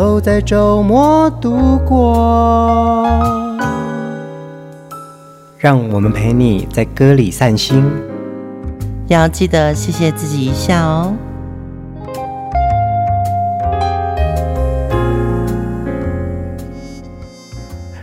都在周末度过，让我们陪你在歌里散心，要记得谢谢自己一下哦。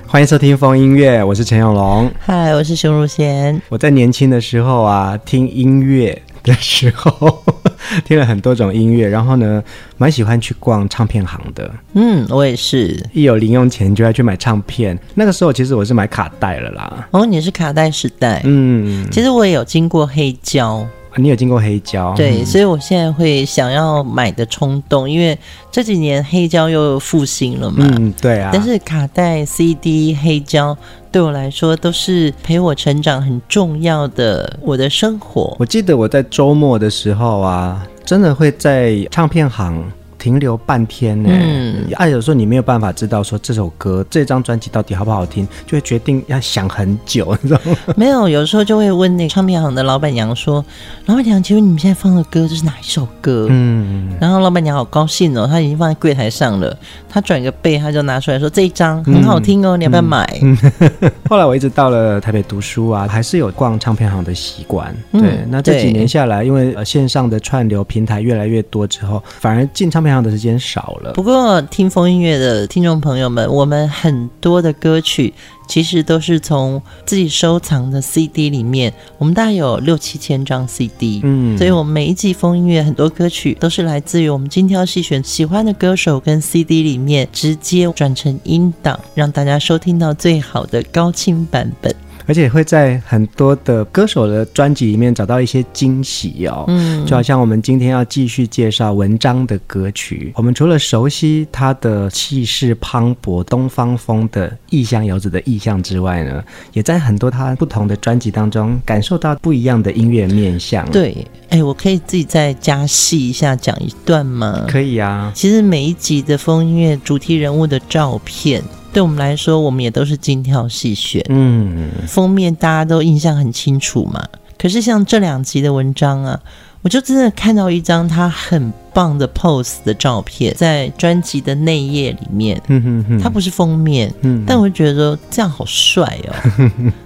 欢迎收听风音乐，我是陈永龙。嗨，我是熊汝贤。我在年轻的时候啊，听音乐的时候。听了很多种音乐，然后呢，蛮喜欢去逛唱片行的。嗯，我也是，一有零用钱就要去买唱片。那个时候其实我是买卡带了啦。哦，你是卡带时代。嗯，其实我也有经过黑胶。你有经过黑胶？对，所以我现在会想要买的冲动，因为这几年黑胶又复兴了嘛。嗯，对啊。但是卡带、CD、黑胶对我来说都是陪我成长很重要的我的生活。我记得我在周末的时候啊，真的会在唱片行。停留半天呢，嗯，啊，有时候你没有办法知道说这首歌、这张专辑到底好不好听，就会决定要想很久，你知道吗？没有，有时候就会问那个唱片行的老板娘说：“老板娘，请问你们现在放的歌这是哪一首歌？”嗯，然后老板娘好高兴哦，她已经放在柜台上了，她转个背，她就拿出来说：“这一张很好听哦，嗯、你要不要买？”嗯嗯、后来我一直到了台北读书啊，还是有逛唱片行的习惯。对，嗯、那这几年下来，因为呃线上的串流平台越来越多之后，反而进唱片行的时间少了。不过，听风音乐的听众朋友们，我们很多的歌曲其实都是从自己收藏的 CD 里面。我们大概有六七千张 CD，嗯，所以我们每一季风音乐很多歌曲都是来自于我们精挑细选喜欢的歌手跟 CD 里面直接转成音档，让大家收听到最好的高清版本。而且会在很多的歌手的专辑里面找到一些惊喜哦，嗯，就好像我们今天要继续介绍文章的歌曲，我们除了熟悉他的气势磅礴、东方风的异乡游子的意象之外呢，也在很多他不同的专辑当中感受到不一样的音乐面向。对，哎，我可以自己再加戏一下讲一段吗？可以啊。其实每一集的风音乐主题人物的照片。对我们来说，我们也都是精挑细选。嗯，封面大家都印象很清楚嘛。可是像这两集的文章啊，我就真的看到一张他很棒的 pose 的照片，在专辑的内页里面。嗯哼哼，它不是封面，嗯，但我就觉得说这样好帅哦，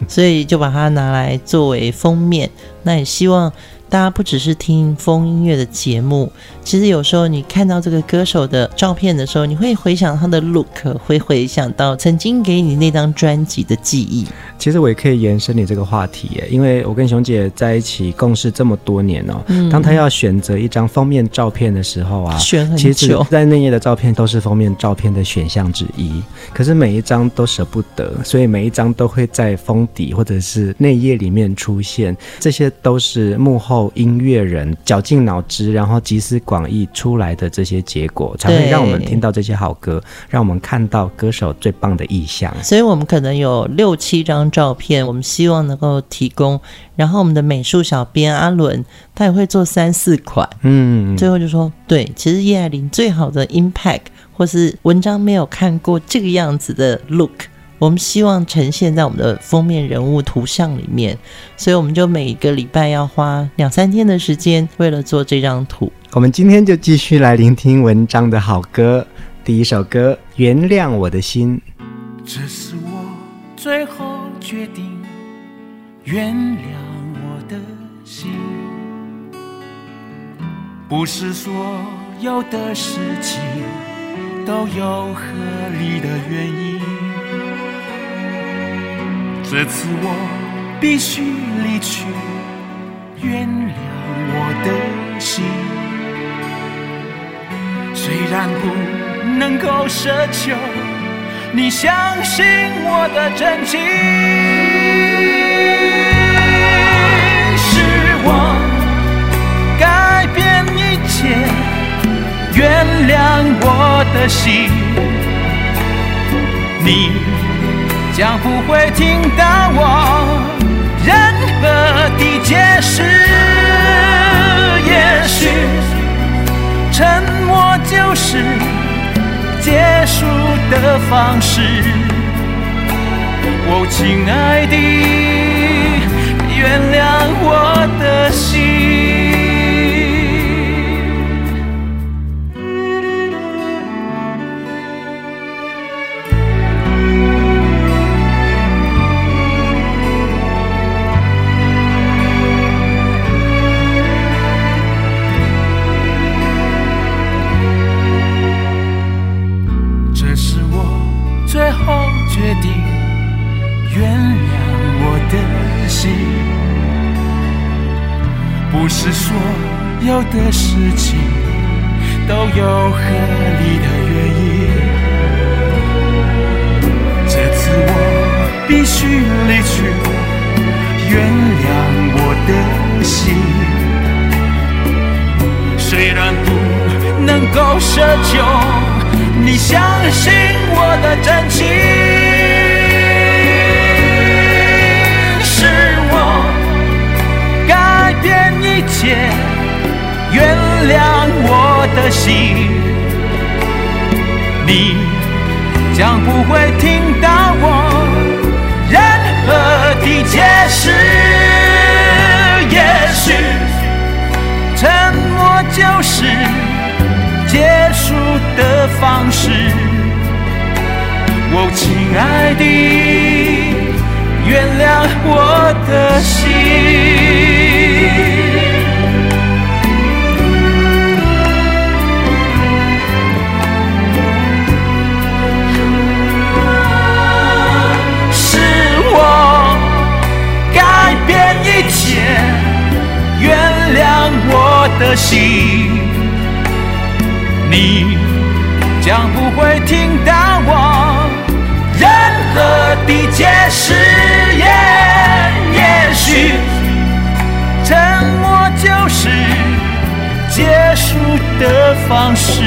所以就把它拿来作为封面。那也希望。大家不只是听风音乐的节目，其实有时候你看到这个歌手的照片的时候，你会回想他的 look，会回想到曾经给你那张专辑的记忆。其实我也可以延伸你这个话题耶，因为我跟熊姐在一起共事这么多年哦。嗯。当她要选择一张封面照片的时候啊，选很久。其实，在内页的照片都是封面照片的选项之一，可是每一张都舍不得，所以每一张都会在封底或者是内页里面出现。这些都是幕后。音乐人绞尽脑汁，然后集思广益出来的这些结果，才会让我们听到这些好歌，让我们看到歌手最棒的意象。所以，我们可能有六七张照片，我们希望能够提供。然后，我们的美术小编阿伦，他也会做三四款。嗯，最后就说，对，其实叶爱玲最好的 impact，或是文章没有看过这个样子的 look。我们希望呈现在我们的封面人物图像里面，所以我们就每一个礼拜要花两三天的时间，为了做这张图。我们今天就继续来聆听文章的好歌，第一首歌《原谅我的心》。这是我最后决定，原谅我的心，不是所有的事情都有合理的原因。这次我必须离去，原谅我的心。虽然不能够奢求你相信我的真情，是我改变一切，原谅我的心。你将不会听到我任何的解释。也许沉默就是结束的方式。哦，亲爱的，原谅我的心。有合理的原因。这次我必须离去，原谅我的心。虽然不能够奢求你相信我的真情。是我改变一切，原谅我的心，你将不会听到我任何的解释。也许沉默就是结束的方式。哦，亲爱的，原谅我的心。的心，你将不会听到我任何的解释。也也许沉默就是结束的方式。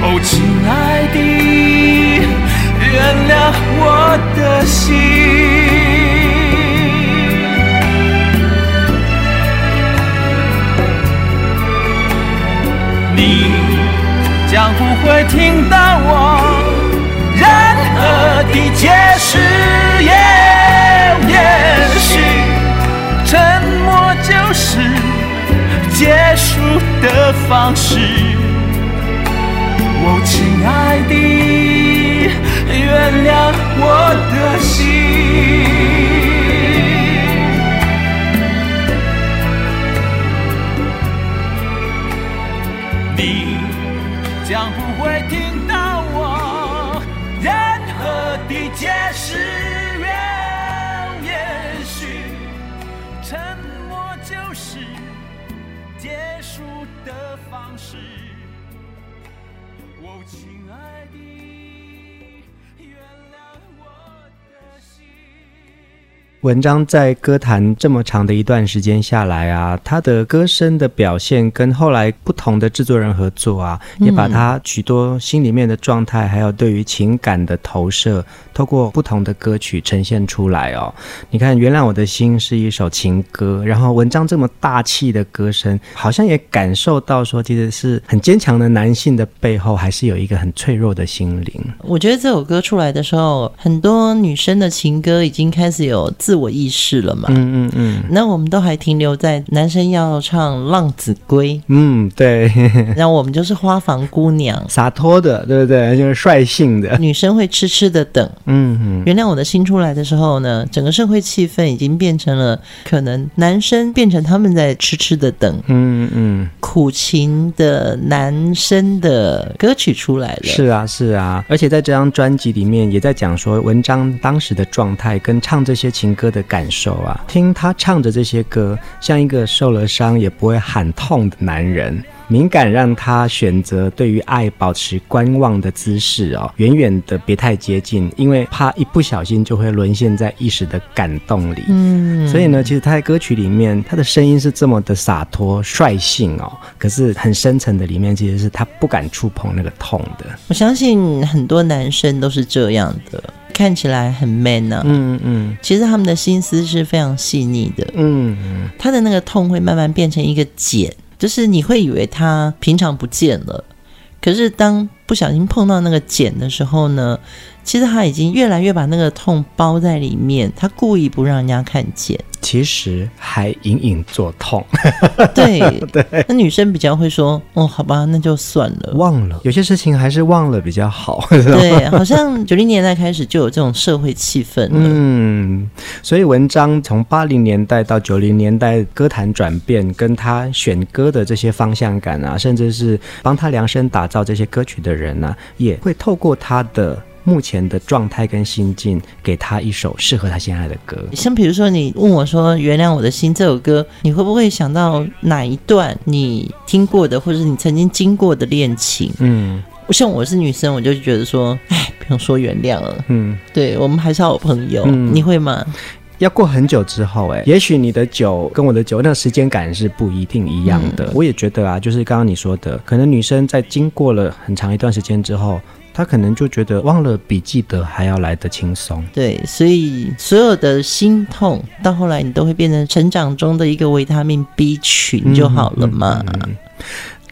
哦，亲爱的，原谅我的心。不会听到我任何的解释，也许沉默就是结束的方式。哦，亲爱的，原谅我的心。亲爱文章在歌坛这么长的一段时间下来啊，他的歌声的表现跟后来不同的制作人合作啊，也把他许多心里面的状态，还有对于情感的投射，透过不同的歌曲呈现出来哦。你看，《原谅我的心》是一首情歌，然后文章这么大气的歌声，好像也感受到说，其实是很坚强的男性的背后，还是有一个很脆弱的心灵。我觉得这首歌出来的时候，很多女生的情歌已经开始有自我意识了嘛？嗯嗯嗯。那我们都还停留在男生要唱《浪子归》，嗯，对。然后我们就是花房姑娘，洒脱的，对不对？就是率性的。女生会痴痴的等。嗯嗯。原谅我的心出来的时候呢，整个社会气氛已经变成了，可能男生变成他们在痴痴的等。嗯嗯。苦情的男生的歌曲出来了。是啊是啊，而且在这张专辑里面也在讲说，文章当时的状态跟唱这些情歌的感受啊，听他唱着这些歌，像一个受了伤也不会喊痛的男人。敏感让他选择对于爱保持观望的姿势哦，远远的别太接近，因为怕一不小心就会沦陷在一时的感动里。嗯，所以呢，其实他在歌曲里面，他的声音是这么的洒脱率性哦，可是很深层的里面，其实是他不敢触碰那个痛的。我相信很多男生都是这样的。看起来很 man 呢、啊，嗯嗯，其实他们的心思是非常细腻的，嗯嗯，他的那个痛会慢慢变成一个茧，就是你会以为他平常不见了，可是当不小心碰到那个茧的时候呢，其实他已经越来越把那个痛包在里面，他故意不让人家看见。其实还隐隐作痛，对 对。那女生比较会说：“哦，好吧，那就算了，忘了。有些事情还是忘了比较好。”对，好像九零年代开始就有这种社会气氛。嗯，所以文章从八零年代到九零年代歌坛转变，跟他选歌的这些方向感啊，甚至是帮他量身打造这些歌曲的人啊，也会透过他的。目前的状态跟心境，给他一首适合他现在的歌。像比如说，你问我说《原谅我的心》这首歌，你会不会想到哪一段你听过的，或者是你曾经经过的恋情？嗯，像我是女生，我就觉得说，哎，不用说原谅了。嗯，对，我们还是好朋友。嗯，你会吗？要过很久之后，哎，也许你的酒跟我的酒，那个时间感是不一定一样的。嗯，我也觉得啊，就是刚刚你说的，可能女生在经过了很长一段时间之后。他可能就觉得忘了比记得还要来得轻松。对，所以所有的心痛到后来，你都会变成成长中的一个维他命 B 群就好了嘛。嗯嗯嗯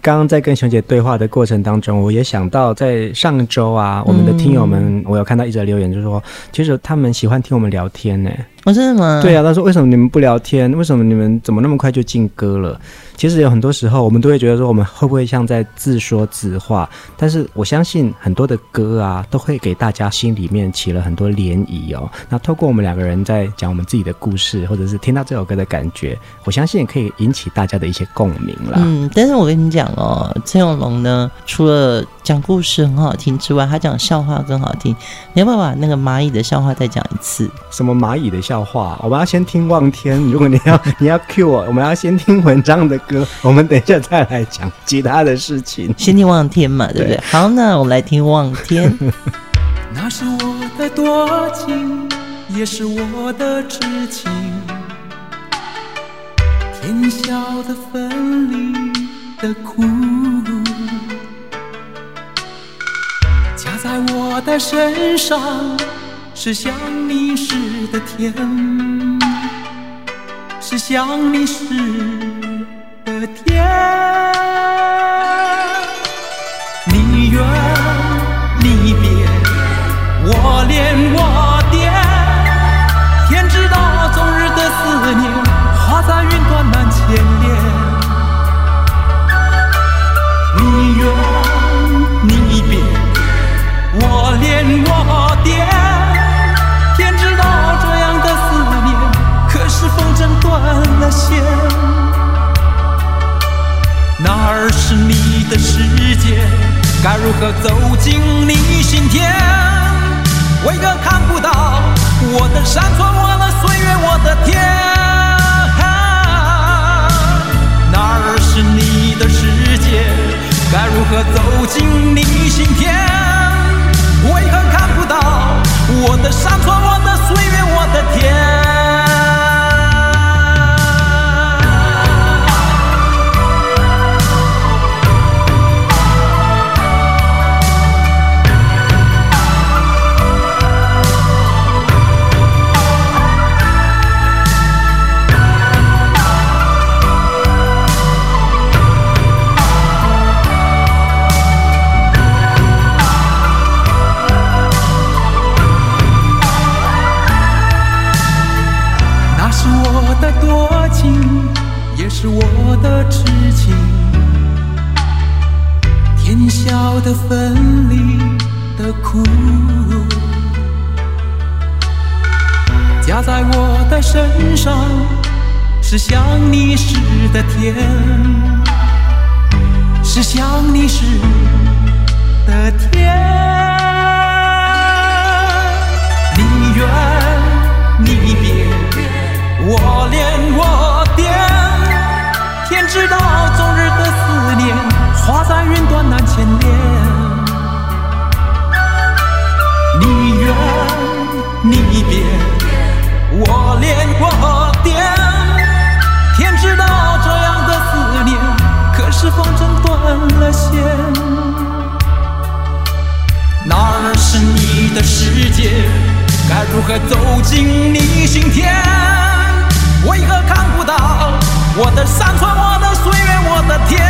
刚刚在跟熊姐对话的过程当中，我也想到在上周啊，我们的听友们，我有看到一则留言，就是说，其实他们喜欢听我们聊天呢。哦，真的吗？对啊，他说为什么你们不聊天？为什么你们怎么那么快就进歌了？其实有很多时候，我们都会觉得说，我们会不会像在自说自话？但是我相信很多的歌啊，都会给大家心里面起了很多涟漪哦。那透过我们两个人在讲我们自己的故事，或者是听到这首歌的感觉，我相信也可以引起大家的一些共鸣啦。嗯，但是我跟你讲哦，陈永龙呢，除了讲故事很好听之外，他讲笑话更好听。你要不要把那个蚂蚁的笑话再讲一次？什么蚂蚁的笑话？我们要先听望天。如果你要 你要 cue 我，我们要先听文章的歌。我们等一下再来讲其他的事情。先听望天嘛，对不对？对，好，那我们来听望天。那是我的多情，也是我的痴情。天晓得分离的苦。在我的身上，是想你时的甜，是想你时的甜。你远你别，我恋我惦，天知道终日的思念，化在云端难牵连。的世界？该如何走进你心田？为何看不到我的山川，我的岁月，我的天？哪儿是你的世界？该如何走进你心田？为何看不到我的山川，我的岁月，我的天？是我的痴情，天晓得分离的苦，加在我的身上，是想你时的甜，是想你时的甜。你远你别，我恋我惦。天知道，昨日的思念。化在云端难牵连。你远你别，我恋我惦，天知道这样的思念，可是风筝断了线。哪儿是你的世界？该如何走进你心田？为何看不到我的山川、我的岁月、我的天？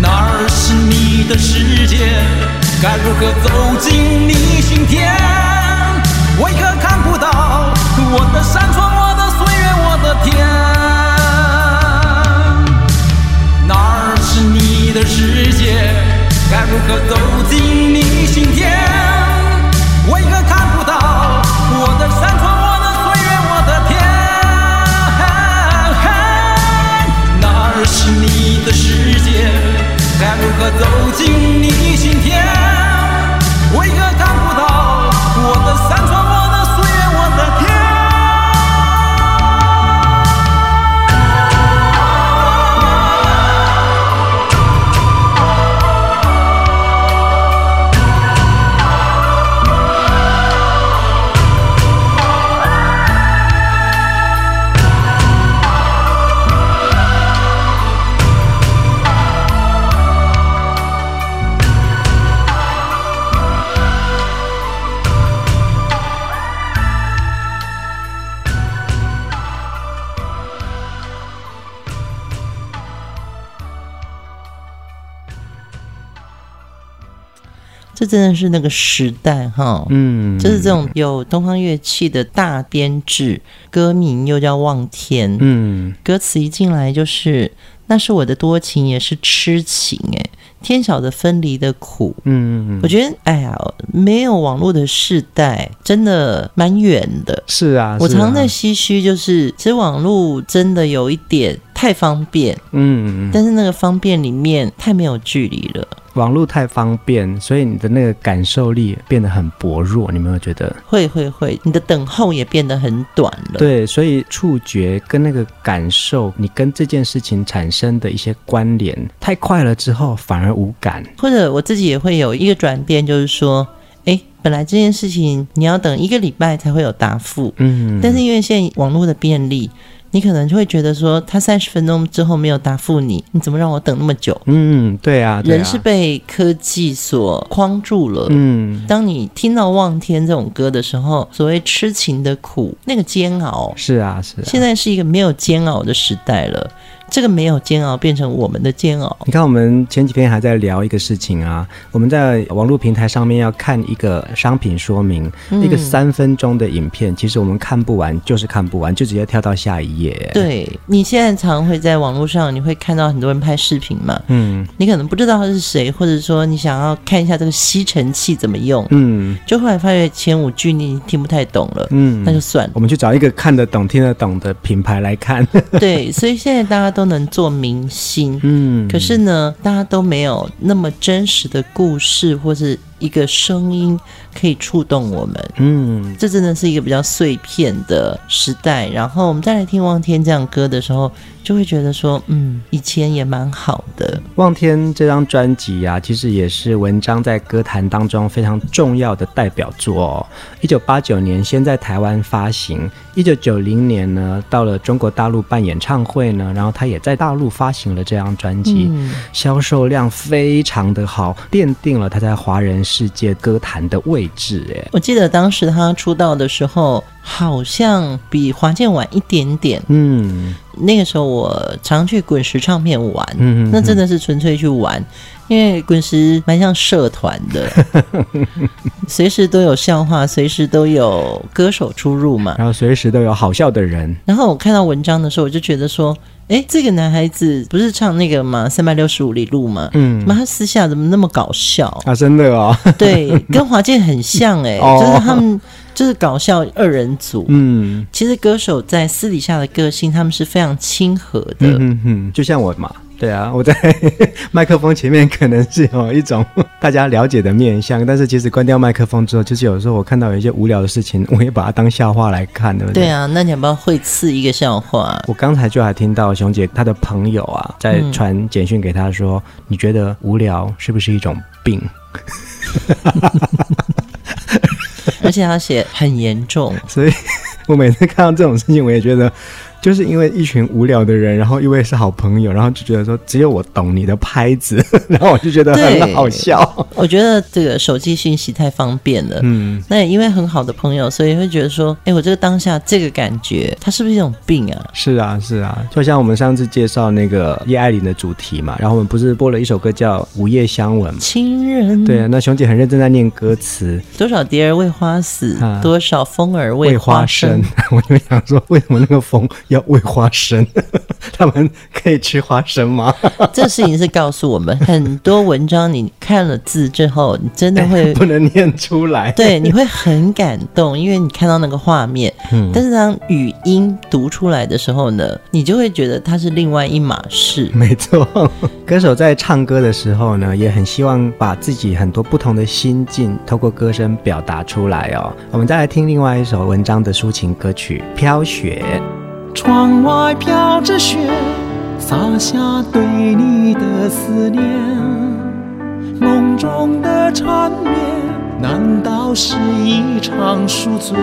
哪儿是你的世界？该如何走进你心田？为何看不到我的山川、我的岁月、我的天？哪儿是你的世界？该如何走进你心田？为何真的是那个时代哈，嗯，就是这种有东方乐器的大编制，歌名又叫《望天》，嗯，歌词一进来就是“那是我的多情，也是痴情”，哎，天晓得分离的苦，嗯，我觉得，哎呀，没有网络的世代，真的蛮远的。是啊，我常在唏嘘，就是其实网络真的有一点太方便，嗯，但是那个方便里面太没有距离了。网络太方便，所以你的那个感受力变得很薄弱。你有没有觉得？会会会，你的等候也变得很短了。对，所以触觉跟那个感受，你跟这件事情产生的一些关联太快了之后，反而无感。或者我自己也会有一个转变，就是说，哎，本来这件事情你要等一个礼拜才会有答复，嗯，但是因为现在网络的便利。你可能就会觉得说，他三十分钟之后没有答复你，你怎么让我等那么久？嗯，对啊，对啊，人是被科技所框住了。嗯，当你听到《望天》这种歌的时候，所谓痴情的苦，那个煎熬，是啊，是啊。现在是一个没有煎熬的时代了。这个没有煎熬变成我们的煎熬。你看，我们前几天还在聊一个事情啊，我们在网络平台上面要看一个商品说明，嗯、一个三分钟的影片，其实我们看不完，就是看不完，就直接跳到下一页。对，你现在常会在网络上，你会看到很多人拍视频嘛，嗯，你可能不知道他是谁，或者说你想要看一下这个吸尘器怎么用，嗯，就后来发现前五句你听不太懂了，嗯，那就算了，我们去找一个看得懂、听得懂的品牌来看。对，所以现在大家都。都能做明星，嗯，可是呢，大家都没有那么真实的故事，或是一个声音可以触动我们，嗯，这真的是一个比较碎片的时代。然后我们再来听《望天》这样歌的时候，就会觉得说，嗯，以前也蛮好的。《望天》这张专辑啊，其实也是文章在歌坛当中非常重要的代表作哦。一九八九年先在台湾发行，一九九零年呢到了中国大陆办演唱会呢，然后他也在大陆发行了这张专辑，嗯，销售量非常的好，奠定了他在华人世界歌坛的位置。哎，我记得当时他出道的时候，好像比华健晚一点点。嗯，那个时候我常去滚石唱片玩，嗯，嗯，那真的是纯粹去玩，因为滚石蛮像社团的，随时都有笑话，随时都有歌手出入嘛，然后随时都有好笑的人。然后我看到文章的时候，我就觉得说，哎，这个男孩子不是唱那个嘛？三百六十五里路嘛，嗯，那他私下怎么那么搞笑啊？真的哦，对，跟华健很像哎，就是他们。就是搞笑二人组，嗯，其实歌手在私底下的个性，他们是非常亲和的，嗯哼，就像我嘛。对啊，我在 麦克风前面可能是有一种 大家了解的面相，但是其实关掉麦克风之后，就是有时候我看到有一些无聊的事情，我也把它当笑话来看，对不对？对啊，那你要不要会刺一个笑话？我刚才就还听到熊姐她的朋友啊，在传简讯给她说：“嗯、你觉得无聊是不是一种病？” 而且他写很严重，所以我每次看到这种事情，我也觉得。就是因为一群无聊的人，然后因为是好朋友，然后就觉得说只有我懂你的拍子，然后我就觉得很好笑。我觉得这个手机讯息太方便了，嗯，那也因为很好的朋友，所以会觉得说，哎，我这个当下这个感觉，它是不是一种病啊？是啊，是啊，就像我们上次介绍那个叶爱玲的主题嘛，然后我们不是播了一首歌叫《午夜相吻》吗？情人。对啊，那熊姐很认真在念歌词，多少蝶儿为花死，啊、多少蜂儿为花生。花 我就想说，为什么那个蜂？要喂花生，他们可以吃花生吗？这事情是告诉我们，很多文章你看了字之后，你真的会不能念出来。对，你会很感动，因为你看到那个画面。嗯，但是当语音读出来的时候呢，你就会觉得它是另外一码事。没错，歌手在唱歌的时候呢，也很希望把自己很多不同的心境透过歌声表达出来哦。我们再来听另外一首文章的抒情歌曲《飘雪》。窗外飘着雪，洒下对你的思念。梦中的缠绵，难道是一场宿醉？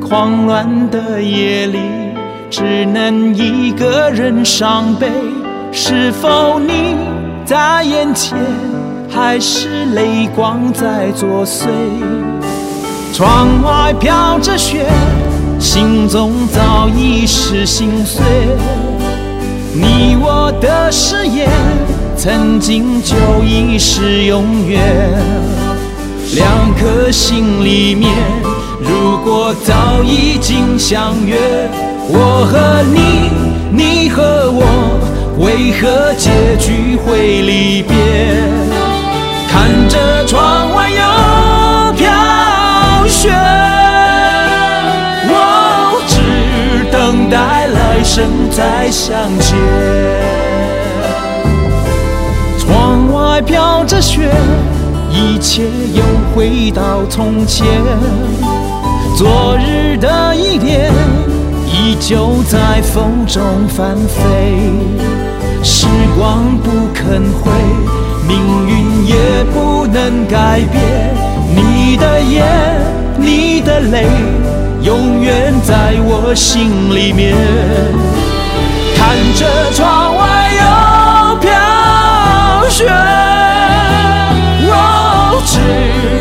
狂乱的夜里，只能一个人伤悲。是否你在眼前，还是泪光在作祟？窗外飘着雪。心中早已是心碎，你我的誓言曾经就已是永远。两颗心里面，如果早已经相约，我和你，你和我，为何结局会离别？看着窗外又飘雪。待来生再相见。窗外飘着雪，一切又回到从前。昨日的依恋，依旧在风中翻飞。时光不肯回，命运也不能改变。你的眼，你的泪。永远在我心里面，看着窗外又飘雪，我，只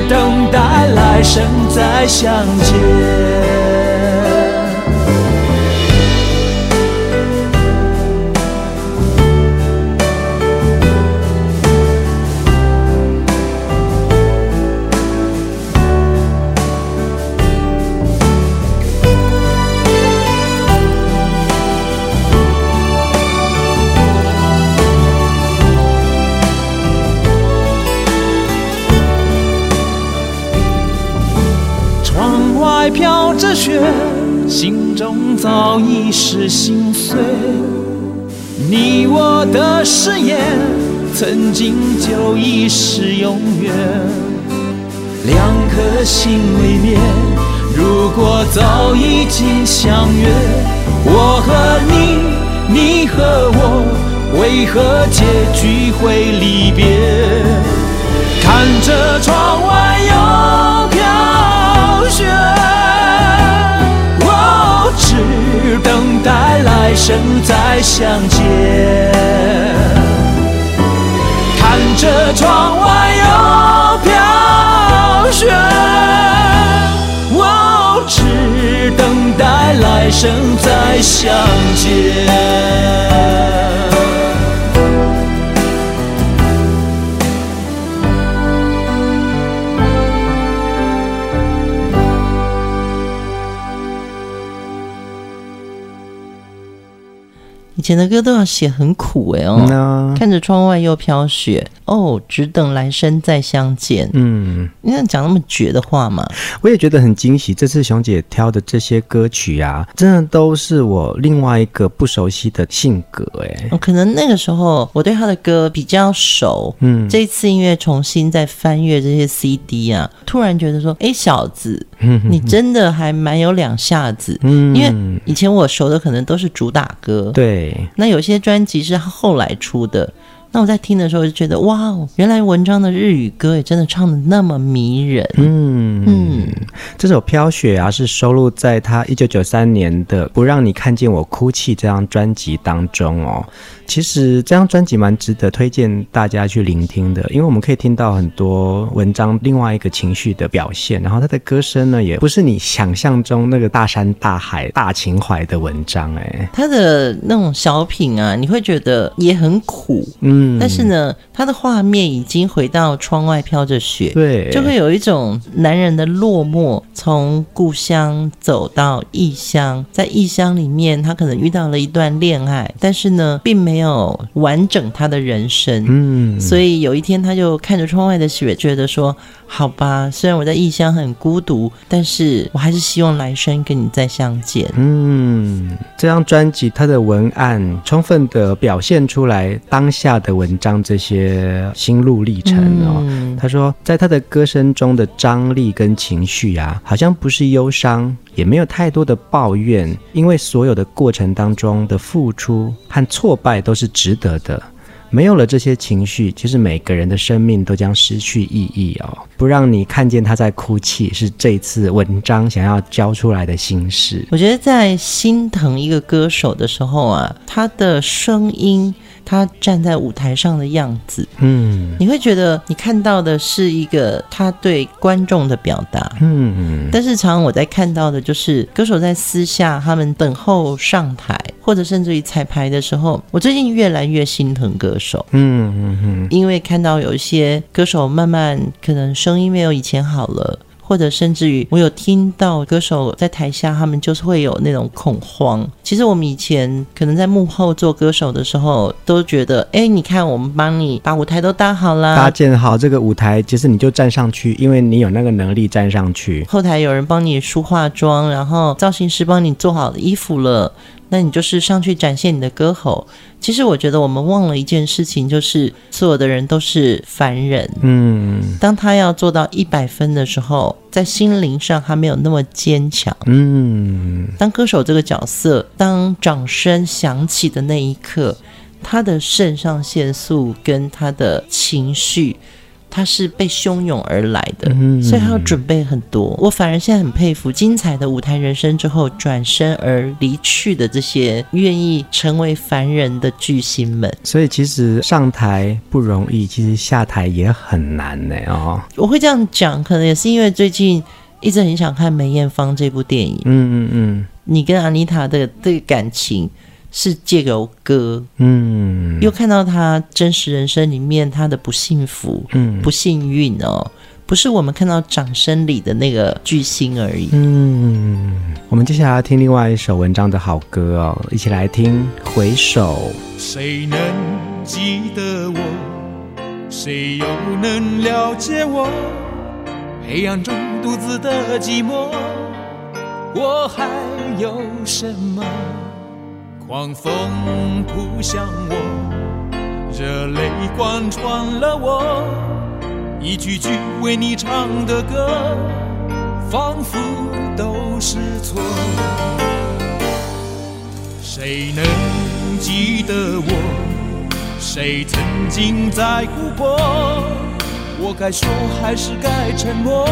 等待来生再相见。誓言，曾经就已是永远。两颗心里面，如果早已经相约，我和你，你和我，为何结局会离别？看着窗外来生再相见，看着窗外又飘雪，哦，只等待来生再相见。以前的歌都要写很苦哎、欸、哦，嗯、看着窗外又飘雪，哦，只等来生再相见。嗯，你看讲那么绝的话嘛，我也觉得很惊喜。这次熊姐挑的这些歌曲啊，真的都是我另外一个不熟悉的性格哎、欸。可能那个时候我对他的歌比较熟，嗯，这一次因为重新再翻阅这些 CD 啊，突然觉得说，哎，小子，你真的还蛮有两下子。嗯，因为以前我熟的可能都是主打歌，对。那有些专辑是后来出的。那我在听的时候就觉得，哇哦，原来文章的日语歌也真的唱的那么迷人。嗯嗯，这首《飘雪》啊，是收录在他一九九三年的《不让你看见我哭泣》这张专辑当中哦。其实这张专辑蛮值得推荐大家去聆听的，因为我们可以听到很多文章另外一个情绪的表现，然后他的歌声呢，也不是你想象中那个大山大海大情怀的文章，哎，他的那种小品啊，你会觉得也很苦，嗯。嗯，但是呢，他的画面已经回到窗外飘着雪，对，就会有一种男人的落寞，从故乡走到异乡，在异乡里面，他可能遇到了一段恋爱，但是呢，并没有完整他的人生，嗯，所以有一天他就看着窗外的雪，觉得说，好吧，虽然我在异乡很孤独，但是我还是希望来生跟你再相见。嗯，这张专辑它的文案充分的表现出来当下的。文章这些心路历程哦，嗯、他说，在他的歌声中的张力跟情绪啊，好像不是忧伤，也没有太多的抱怨，因为所有的过程当中的付出和挫败都是值得的。没有了这些情绪，其实每个人的生命都将失去意义哦。不让你看见他在哭泣，是这次文章想要交出来的心事。我觉得在心疼一个歌手的时候啊，他的声音。他站在舞台上的样子，嗯，你会觉得你看到的是一个他对观众的表达，嗯，但是常常我在看到的就是歌手在私下他们等候上台，或者甚至于彩排的时候，我最近越来越心疼歌手，嗯嗯嗯，因为看到有一些歌手慢慢可能声音没有以前好了。或者甚至于，我有听到歌手在台下，他们就是会有那种恐慌。其实我们以前可能在幕后做歌手的时候，都觉得，哎，你看，我们帮你把舞台都搭好了，搭建好这个舞台，其实你就站上去，因为你有那个能力站上去。后台有人帮你梳化妆，然后造型师帮你做好衣服了。那你就是上去展现你的歌喉。其实我觉得我们忘了一件事情，就是所有的人都是凡人。嗯，当他要做到一百分的时候，在心灵上他没有那么坚强。嗯，当歌手这个角色，当掌声响起的那一刻，他的肾上腺素跟他的情绪。他是被汹涌而来的，嗯、所以他要准备很多。我反而现在很佩服精彩的舞台人生之后转身而离去的这些愿意成为凡人的巨星们。所以其实上台不容易，其实下台也很难呢。哦，我会这样讲，可能也是因为最近一直很想看梅艳芳这部电影。嗯嗯嗯，你跟阿妮塔的这个感情。是借由歌，嗯，又看到他真实人生里面他的不幸福，嗯，不幸运哦，不是我们看到掌声里的那个巨星而已。嗯，我们接下来要听另外一首文章的好歌哦，一起来听《回首》。谁能记得我？谁又能了解我？黑暗中独自的寂寞，我还有什么？狂风扑向我，热泪贯穿了我，一句句为你唱的歌，仿佛都是错。谁能记得我？谁曾经在乎过？我该说还是该沉默？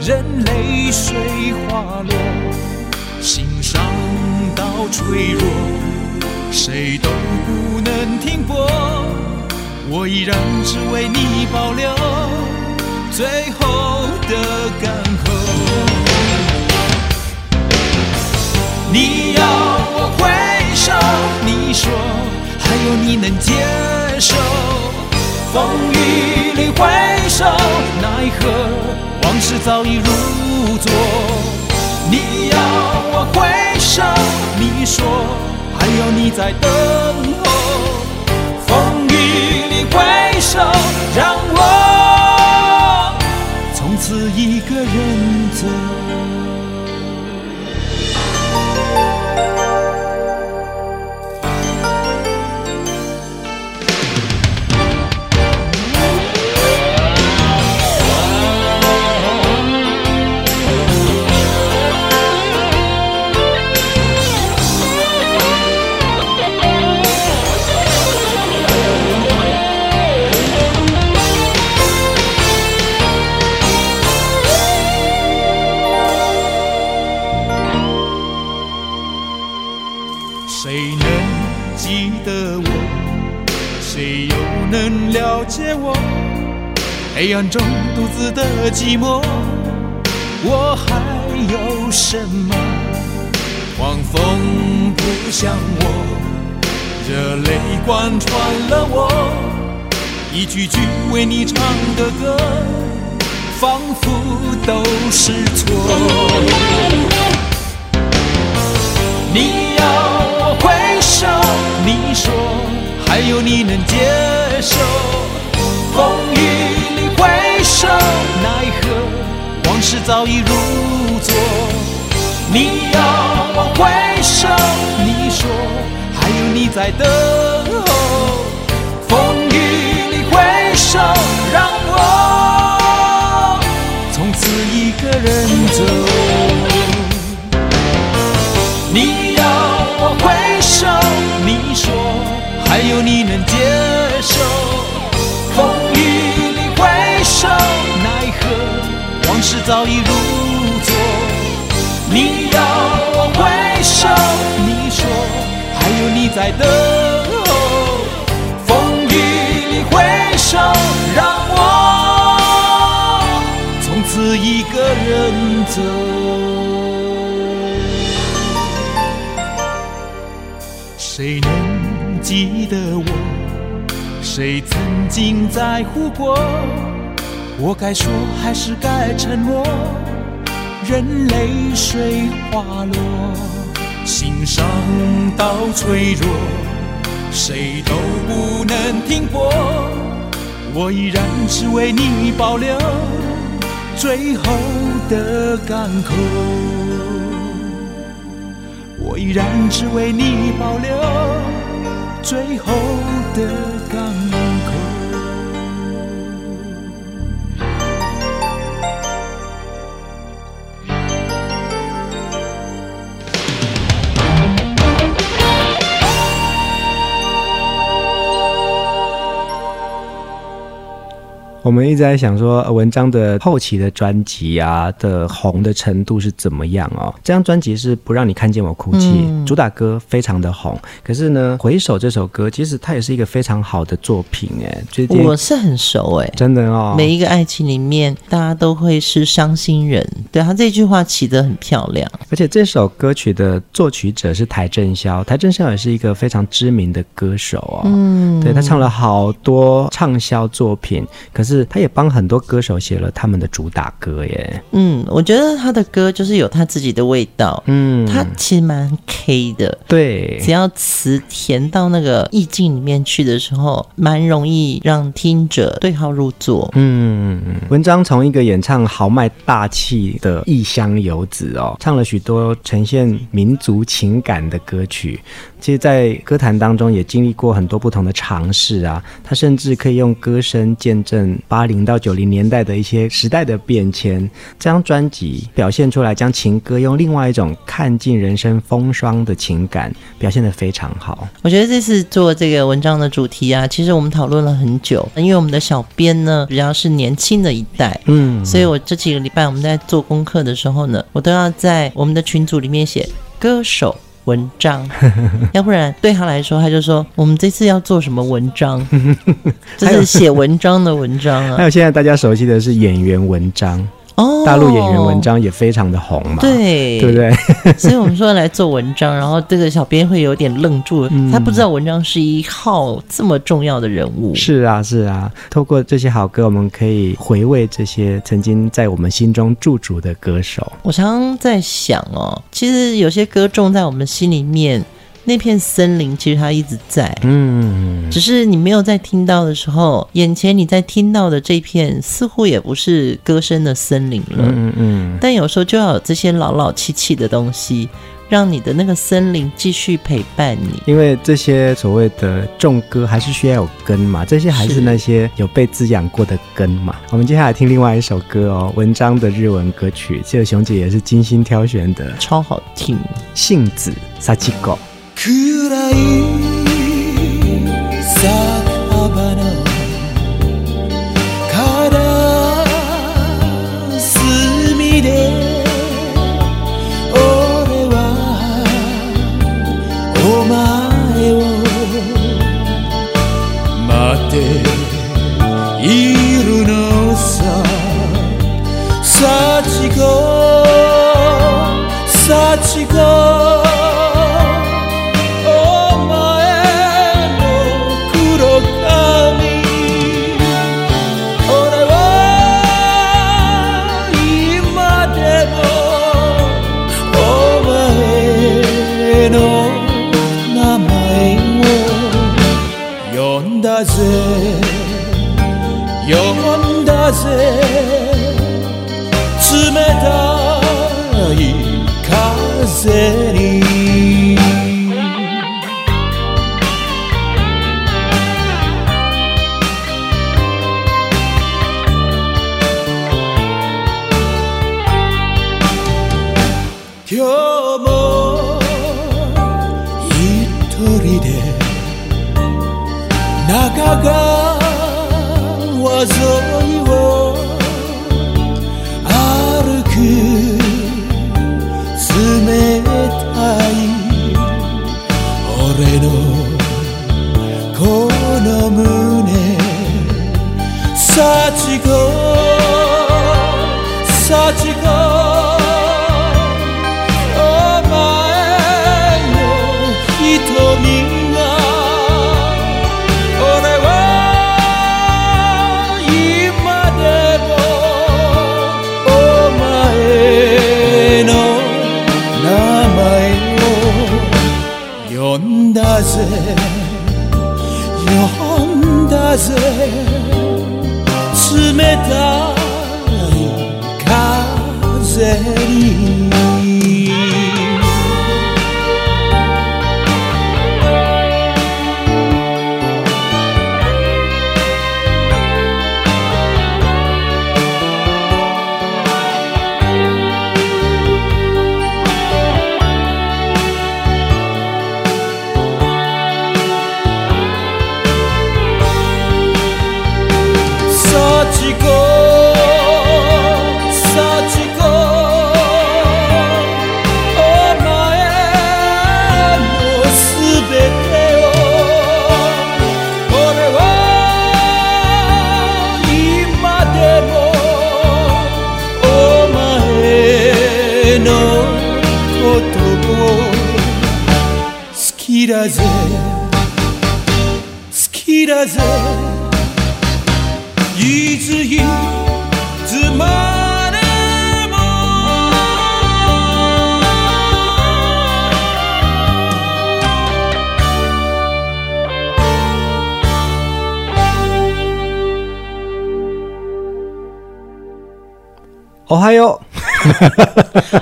任泪水滑落，脆弱，谁都不能停泊。我依然只为你保留最后的干涸。你要我回首，你说还有你能接受。风雨里回首，奈何往事早已如昨。你要我回上，你说还有你在等候。风雨里回首，让我从此一个人走。解我黑暗中独自的寂寞，我还有什么？狂风扑向我，热泪贯穿了我，一句句为你唱的歌，仿佛都是错。你要我回首，你说还有你能接受。回首，奈何往事早已如昨。你要我回首，你说还有你在等候。风雨里回首，让我从此一个人走。你要我回首，你说还有你能接受早已如昨，你要我回首，你说还有你在等候，风雨里回首，让我从此一个人走。谁能记得我？谁曾经在乎过？我该说还是该沉默？任泪水滑落，心伤到脆弱，谁都不能停泊。我依然只为你保留最后的港口。我依然只为你保留最后的港口。我们一直在想说，文章的后期的专辑啊的红的程度是怎么样哦？这张专辑是不让你看见我哭泣，嗯、主打歌非常的红。可是呢，回首这首歌其实它也是一个非常好的作品哎。我是很熟哎，真的哦。每一个爱情里面，大家都会是伤心人。对，他这句话起得很漂亮。而且这首歌曲的作曲者是邰正宵，邰正宵也是一个非常知名的歌手哦。嗯，对，他唱了好多畅销作品，可是。他也帮很多歌手写了他们的主打歌耶。嗯，我觉得他的歌就是有他自己的味道。嗯，他其实蛮 K 的。对，只要词填到那个意境里面去的时候，蛮容易让听者对号入座。嗯，文章从一个演唱豪迈大气的异乡游子哦，唱了许多呈现民族情感的歌曲。其实，在歌坛当中也经历过很多不同的尝试啊。他甚至可以用歌声见证八零到九零年代的一些时代的变迁。这张专辑表现出来，将情歌用另外一种看尽人生风霜的情感表现得非常好。我觉得这次做这个文章的主题啊，其实我们讨论了很久，因为我们的小编呢比较是年轻的一代，嗯，所以我这几个礼拜我们在做功课的时候呢，我都要在我们的群组里面写歌手。文章，要不然对他来说，他就说我们这次要做什么文章？这是写文章的文章啊。还有现在大家熟悉的是演员文章。哦，大陆演员文章也非常的红嘛，对，对不对？所以我们说来做文章，然后这个小编会有点愣住，嗯、他不知道文章是一号这么重要的人物。是啊，是啊，透过这些好歌，我们可以回味这些曾经在我们心中驻足的歌手。我常常在想哦，其实有些歌种在我们心里面。那片森林其实它一直在，嗯，只是你没有在听到的时候，眼前你在听到的这片似乎也不是歌声的森林了，嗯嗯，但有时候就要有这些老老气气的东西。让你的那个森林继续陪伴你，因为这些所谓的种歌还是需要有根嘛，这些还是那些有被滋养过的根嘛。我们接下来听另外一首歌哦，文章的日文歌曲，这个熊姐也是精心挑选的，超好听。杏子暗い哦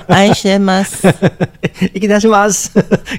愛してます，いきします。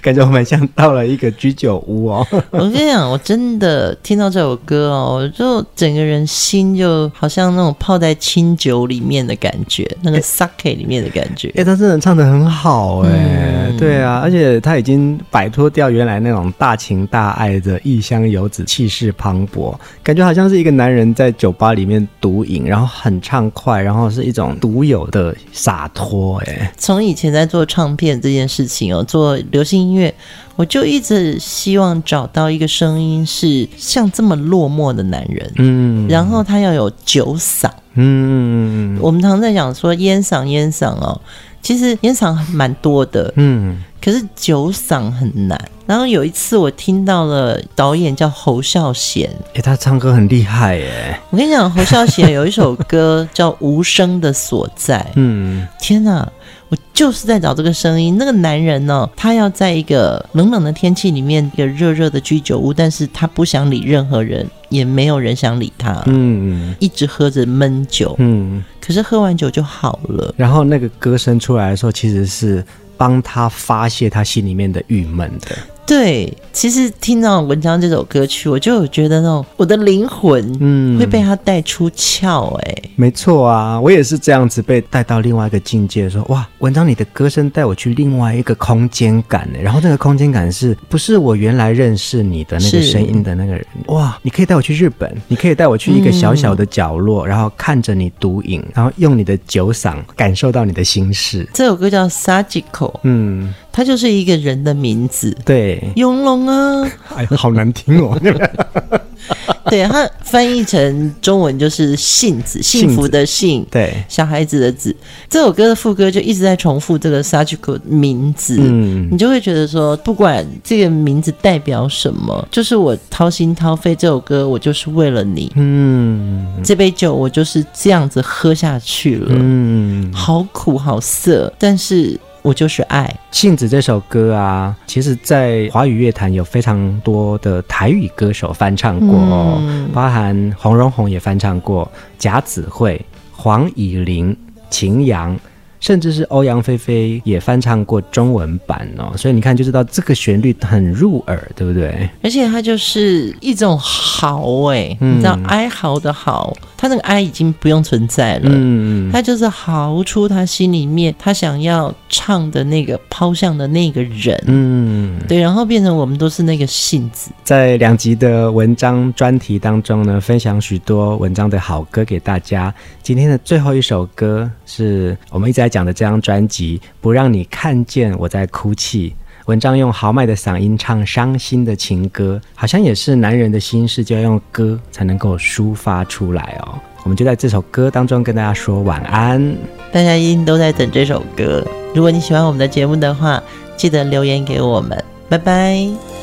感觉我们像到了一个居酒屋哦。我跟你讲，我真的听到这首歌哦，我就整个人心就好像那种泡在清酒里面的感觉，那个 sake 里面的感觉。哎、欸，他真的唱得很好哎、欸，嗯、对啊，而且他已经摆脱掉原来那种大情大爱的异乡游子气势磅礴，感觉好像是一个男人在酒吧里面独饮，然后很畅快，然后是一种独有的洒脱哎。从以前在做唱片这件 事情哦，做流行音乐，我就一直希望找到一个声音是像这么落寞的男人，嗯，然后他要有酒嗓，嗯，我们常常在讲说烟嗓烟嗓哦，其实烟嗓蛮多的，嗯，可是酒嗓很难。然后有一次我听到了导演叫侯孝贤，哎，他唱歌很厉害耶。我跟你讲，侯孝贤有一首歌叫《无声的所在》，嗯，天哪！我就是在找这个声音。那个男人呢，他要在一个冷冷的天气里面，一个热热的居酒屋，但是他不想理任何人，也没有人想理他。嗯，一直喝着闷酒。嗯，可是喝完酒就好了。然后那个歌声出来的时候，其实是帮他发泄他心里面的郁闷的。对，其实听到文章这首歌曲，我就有觉得那种我的灵魂，嗯，会被他带出窍。哎，没错啊，我也是这样子被带到另外一个境界，说哇，文章你的歌声带我去另外一个空间感呢。然后那个空间感是不是我原来认识你的那个声音的那个人？哇，你可以带我去日本，你可以带我去一个小小的角落，嗯、然后看着你独饮，然后用你的酒嗓感受到你的心事。这首歌叫《Sachiko》，嗯。它就是一个人的名字，对，永龙啊，哎，好难听哦。对，它翻译成中文就是幸子，幸福的幸，对，小孩子的子。这首歌的副歌就一直在重复这个 Sachiko 名字，嗯，你就会觉得说，不管这个名字代表什么，就是我掏心掏肺，这首歌我就是为了你，嗯，这杯酒我就是这样子喝下去了，嗯，好苦好涩，但是。我就是爱。杏子这首歌啊，其实，在华语乐坛有非常多的台语歌手翻唱过哦，嗯、包含洪荣宏也翻唱过，贾子慧、黄以玲、秦阳。甚至是欧阳菲菲也翻唱过中文版哦，所以你看就知道这个旋律很入耳，对不对？而且它就是一种嚎哎，嗯、你知道哀嚎的嚎，他那个爱已经不用存在了，嗯，他就是嚎出他心里面他想要唱的那个抛向的那个人，嗯，对，然后变成我们都是那个性子。在两集的文章专题当中呢，分享许多文章的好歌给大家。今天的最后一首歌是我们一直在讲的这张专辑，不让你看见我在哭泣。文章用豪迈的嗓音唱伤心的情歌，好像也是男人的心事就要用歌才能够抒发出来哦。我们就在这首歌当中跟大家说晚安。大家一定都在等这首歌。如果你喜欢我们的节目的话，记得留言给我们。拜拜。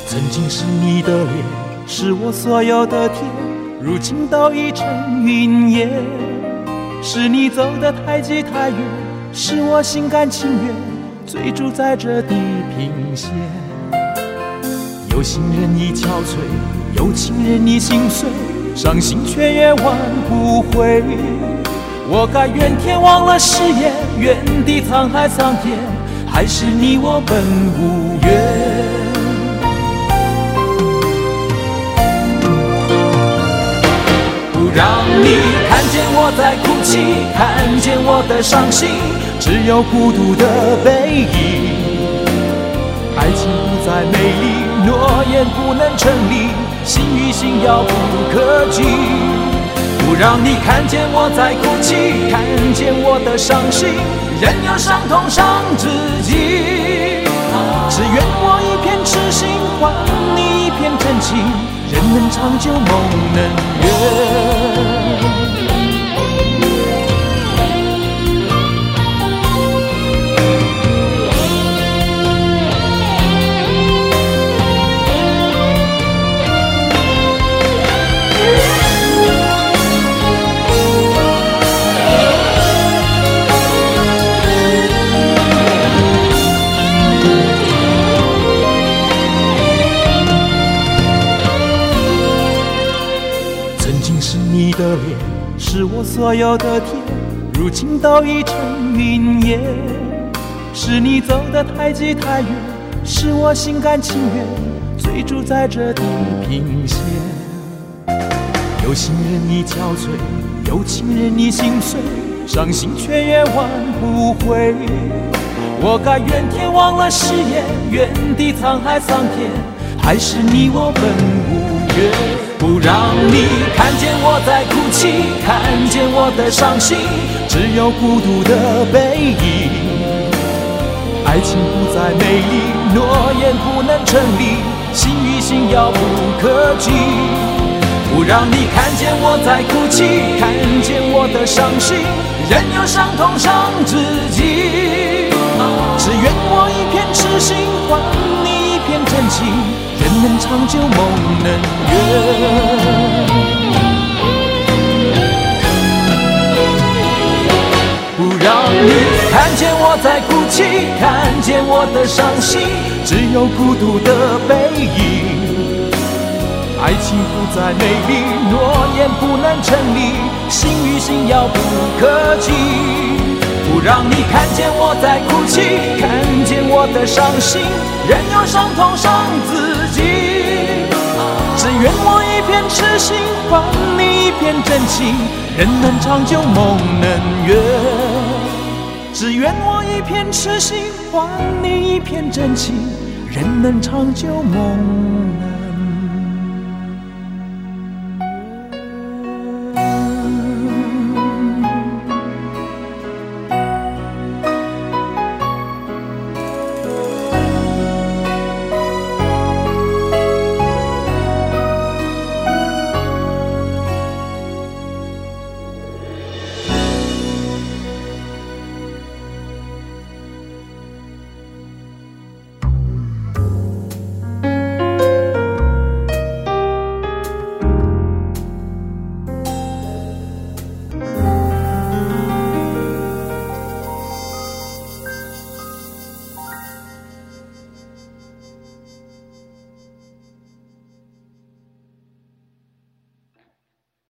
曾经是你的脸，是我所有的天，如今都已成云烟。是你走得太急太远，是我心甘情愿追逐在这地平线。有心人已憔悴，有情人已心碎，伤心却也挽不回。我该怨天忘了誓言，原地沧海桑田，还是你我本无缘？不让你看见我在哭泣，看见我的伤心，只有孤独的背影。爱情不再美丽，诺言不能成立，心与心遥不可及。不让你看见我在哭泣，看见我的伤心，任由伤痛伤自己。只愿我一片痴心，换你一片真情。人能长久，梦能圆。所有的天，如今都已成云烟。是你走得太急太远，是我心甘情愿追逐在这地平线。有心人已憔悴，有情人已心碎，伤心却也挽不回。我该怨天忘了誓言，原地沧海桑田，还是你我本无缘。不让你看见我在哭泣，看见我的伤心，只有孤独的背影。爱情不再美丽，诺言不能成立，心与心遥不可及。不让你看见我在哭泣，看见我的伤心，任由伤痛伤自己。只愿我一片痴心，换你一片真情。能长久，梦能圆。不让你看见我在哭泣，看见我的伤心，只有孤独的背影。爱情不再美丽，诺言不能成立，心与心遥不可及。不让你看见我在哭泣，看见我的伤心，任由伤痛伤自己。只愿我一片痴心，换你一片真情，人能长久，梦能圆。只愿我一片痴心，换你一片真情，人能长久，梦。